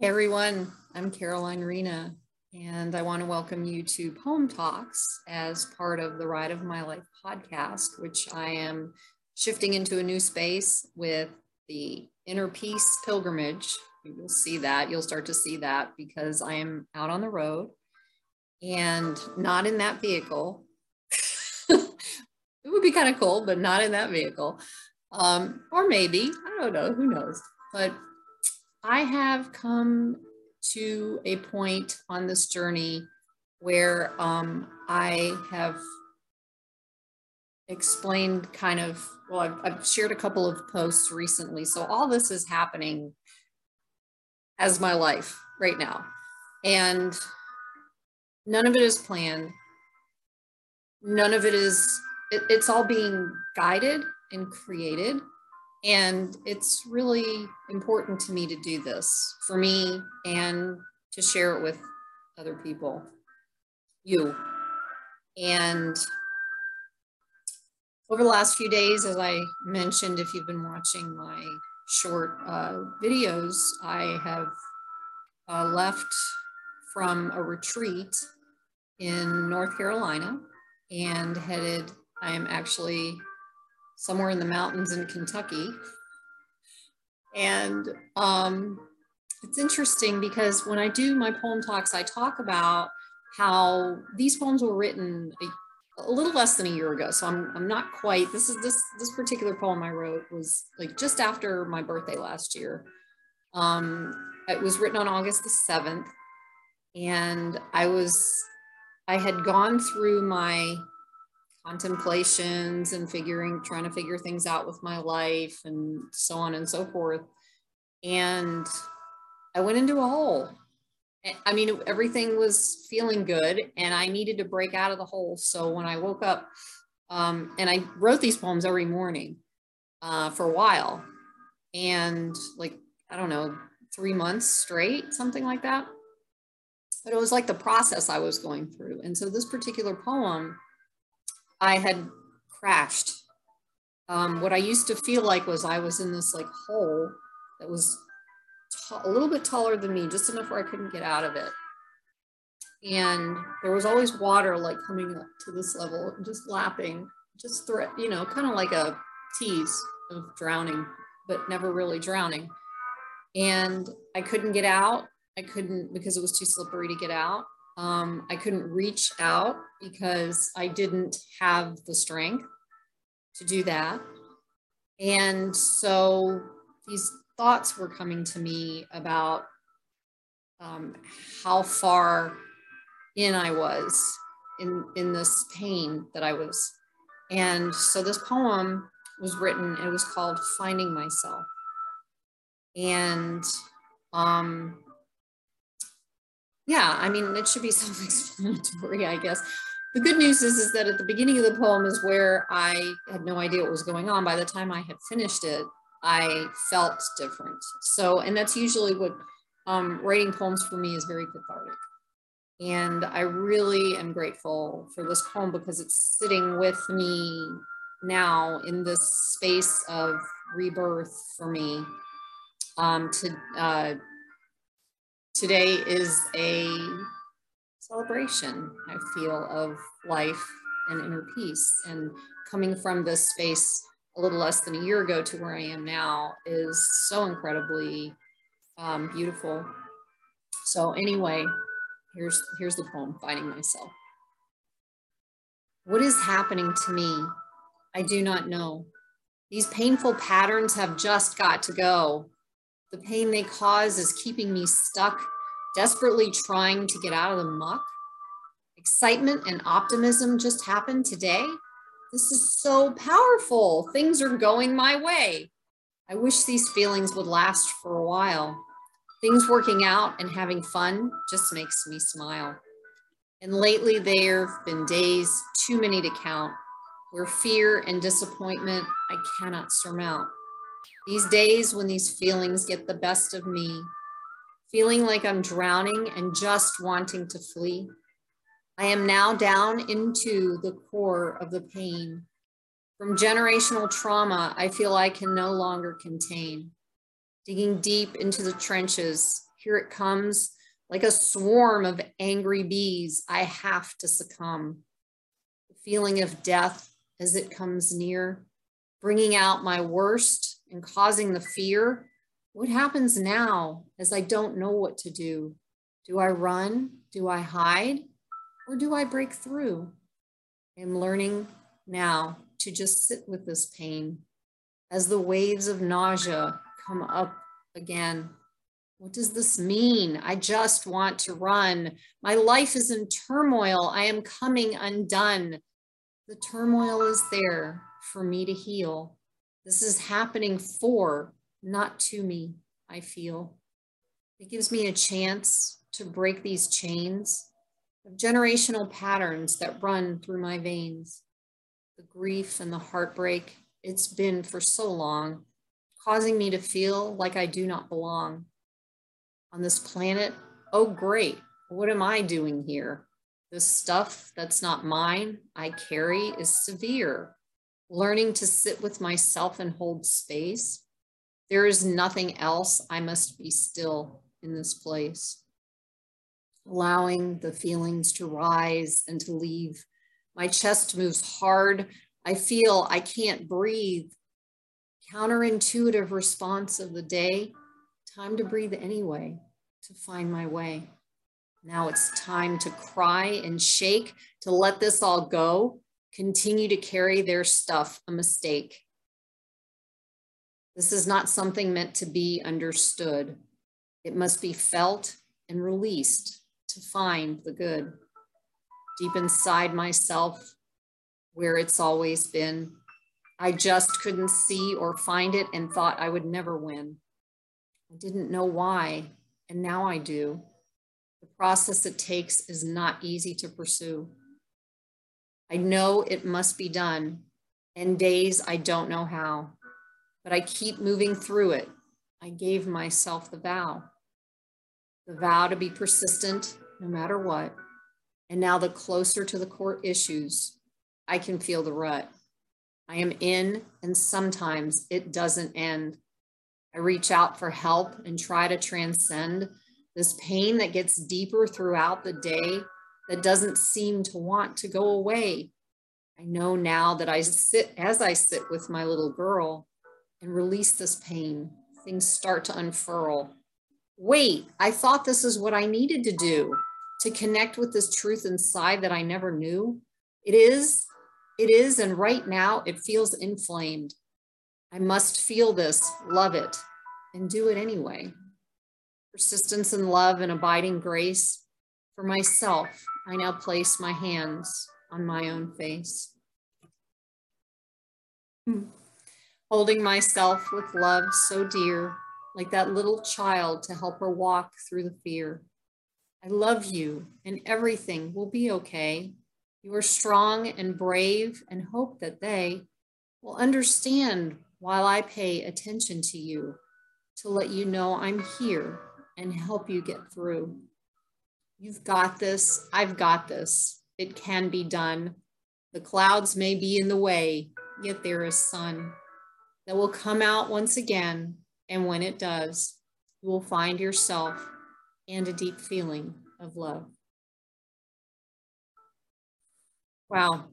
Hey everyone, I'm Caroline Rena, and I want to welcome you to Poem Talks as part of the Ride of My Life podcast, which I am shifting into a new space with the Inner Peace Pilgrimage. You'll see that, you'll start to see that because I am out on the road and not in that vehicle. it would be kind of cool, but not in that vehicle. Um, or maybe, I don't know, who knows. But I have come to a point on this journey where um, I have explained kind of, well, I've, I've, shared a couple of posts recently. So all this is happening as my life right now. And none of it is planned. None of it is, it, it's all being guided and created and it's really important to me to do this for me and to share it with other people, you. And over the last few days, as I mentioned, if you've been watching my short uh, videos, I have uh, left from a retreat in North Carolina and headed, I am actually somewhere in the mountains in Kentucky. And um, it's interesting because when I do my poem talks, I talk about how these poems were written a, a, little less than a year ago. So I'm, I'm not quite, this is this, this particular poem I wrote was like just after my birthday last year. Um, it was written on August the 7th. And I was, I had gone through my contemplations and figuring, trying to figure things out with my life and so on and so forth. And I went into a hole. I mean, everything was feeling good and I needed to break out of the hole. So when I woke up, um, and I wrote these poems every morning uh, for a while and like, I don't know, three months straight, something like that. But it was like the process I was going through. And so this particular poem I had crashed. Um, what I used to feel like was I was in this like hole that was a little bit taller than me, just enough where I couldn't get out of it. And there was always water like coming up to this level, just lapping, just you know, kind of like a tease of drowning, but never really drowning. And I couldn't get out. I couldn't because it was too slippery to get out. Um, I couldn't reach out because I didn't have the strength to do that. And so these thoughts were coming to me about um, how far in I was in, in this pain that I was. And so this poem was written, it was called Finding Myself. And um, yeah, I mean, it should be self-explanatory, I guess. The good news is, is that at the beginning of the poem is where I had no idea what was going on. By the time I had finished it, I felt different. So, and that's usually what um, writing poems for me is very cathartic. And I really am grateful for this poem because it's sitting with me now in this space of rebirth for me um, to uh, today is a celebration, I feel, of life and inner peace. And coming from this space a little less than a year ago to where I am now is so incredibly um, beautiful. So anyway, here's, here's the poem, Finding Myself. What is happening to me? I do not know. These painful patterns have just got to go. The pain they cause is keeping me stuck, desperately trying to get out of the muck. Excitement and optimism just happened today. This is so powerful. Things are going my way. I wish these feelings would last for a while. Things working out and having fun just makes me smile. And lately there have been days, too many to count, where fear and disappointment I cannot surmount. These days when these feelings get the best of me, feeling like I'm drowning and just wanting to flee, I am now down into the core of the pain. From generational trauma, I feel I can no longer contain. Digging deep into the trenches, Here it comes like a swarm of angry bees. I have to succumb. The feeling of death as it comes near, bringing out my worst and causing the fear. What happens now as I don't know what to do? Do I run? Do I hide? Or do I break through? I'm learning now to just sit with this pain as the waves of nausea come up again. What does this mean? I just want to run. My life is in turmoil. I am coming undone. The turmoil is there for me to heal. This is happening for, not to me, I feel. It gives me a chance to break these chains of generational patterns that run through my veins. The grief and the heartbreak it's been for so long, causing me to feel like I do not belong on this planet. Oh, great. What am I doing here? The stuff that's not mine, I carry, is severe. Learning to sit with myself and hold space. There is nothing else. I must be still in this place. Allowing the feelings to rise and to leave. My chest moves hard. I feel I can't breathe. Counterintuitive response of the day. Time to breathe anyway, to find my way. Now it's time to cry and shake, to let this all go, continue to carry their stuff, a mistake. This is not something meant to be understood. It must be felt and released to find the good. Deep inside myself, where it's always been, I just couldn't see or find it and thought I would never win. I didn't know why, and now I do. The process it takes is not easy to pursue. I know it must be done, and days I don't know how, but I keep moving through it. I gave myself the vow, the vow to be persistent no matter what. And now, the closer to the court issues, I can feel the rut. I am in, and sometimes it doesn't end. I reach out for help and try to transcend this pain that gets deeper throughout the day that doesn't seem to want to go away. I know now that I sit, as I sit with my little girl and release this pain, things start to unfurl. Wait, I thought this is what I needed to do to connect with this truth inside that I never knew. It is, it is, and right now it feels inflamed. I must feel this, love it, and do it anyway persistence and love and abiding grace. For myself, I now place my hands on my own face. Hmm. Holding myself with love so dear, like that little child to help her walk through the fear. I love you and everything will be okay. You are strong and brave and hope that they will understand while I pay attention to you to let you know I'm here and help you get through. You've got this. I've got this. It can be done. The clouds may be in the way, yet there is sun that will come out once again. And when it does, you will find yourself and a deep feeling of love. Wow.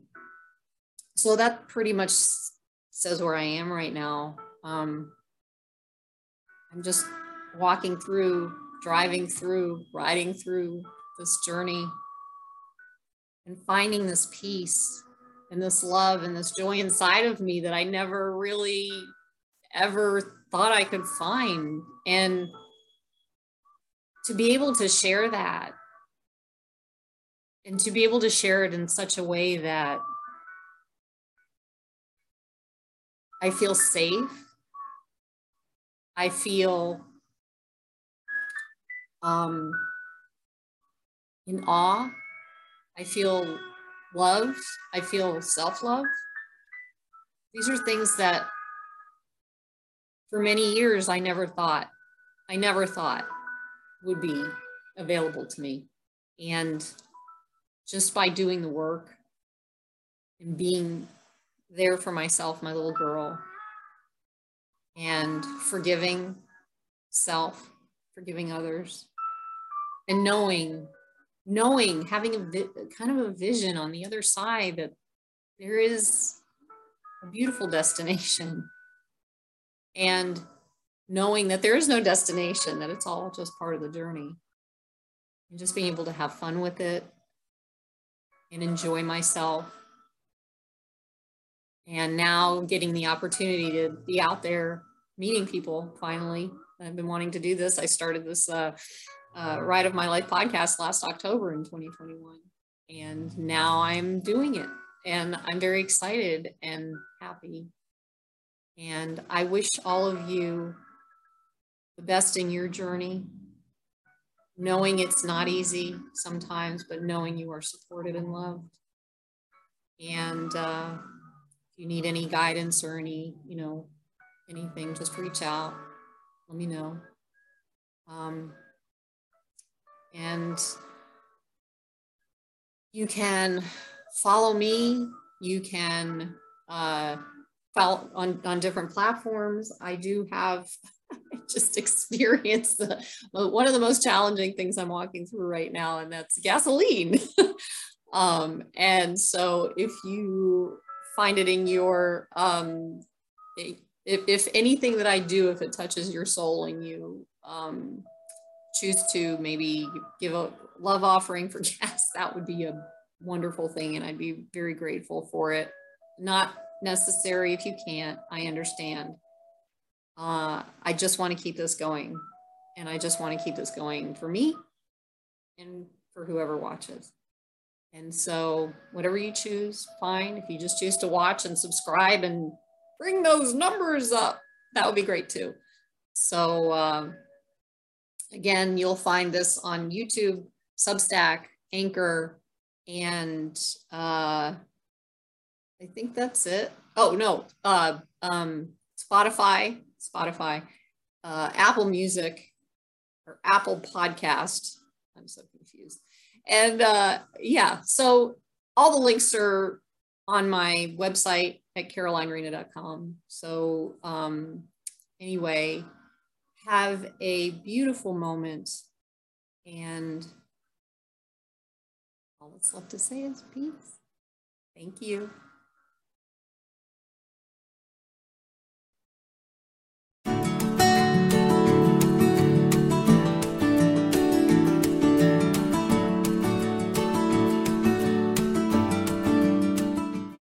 So that pretty much says where I am right now. Um, I'm just walking through, driving through, riding through this journey and finding this peace and this love and this joy inside of me that I never really ever thought I could find. And to be able to share that and to be able to share it in such a way that I feel safe. I feel um, in awe. I feel love. I feel self love. These are things that for many years I never thought, I never thought would be available to me. And just by doing the work and being there for myself, my little girl, and forgiving self forgiving others, and knowing, knowing, having a vi- kind of a vision on the other side that there is a beautiful destination. And knowing that there is no destination, that it's all just part of the journey. And just being able to have fun with it and enjoy myself. And now getting the opportunity to be out there meeting people finally. I've been wanting to do this. I started this uh, uh, Ride of My Life podcast last October in 2021. And now I'm doing it. And I'm very excited and happy. And I wish all of you the best in your journey, knowing it's not easy sometimes, but knowing you are supported and loved. And uh, if you need any guidance or any, you know, anything, just reach out. Let me know. Um, and you can follow me. You can uh, follow on, on different platforms. I do have just experienced the, one of the most challenging things I'm walking through right now, and that's gasoline. um, and so if you find it in your, um, if, if anything that I do, if it touches your soul and you um, choose to maybe give a love offering for gas, that would be a wonderful thing. And I'd be very grateful for it. Not necessary if you can't, I understand uh, I just want to keep this going. And I just want to keep this going for me and for whoever watches. And so, whatever you choose, fine. If you just choose to watch and subscribe and bring those numbers up, that would be great too. So, uh, again, you'll find this on YouTube, Substack, Anchor, and uh, I think that's it. Oh, no, uh, um, Spotify, Spotify, uh, Apple Music, or Apple Podcast. I'm so confused. And uh, yeah, so all the links are on my website at carolinerena.com. So um, anyway, have a beautiful moment and all that's left to say is peace. Thank you.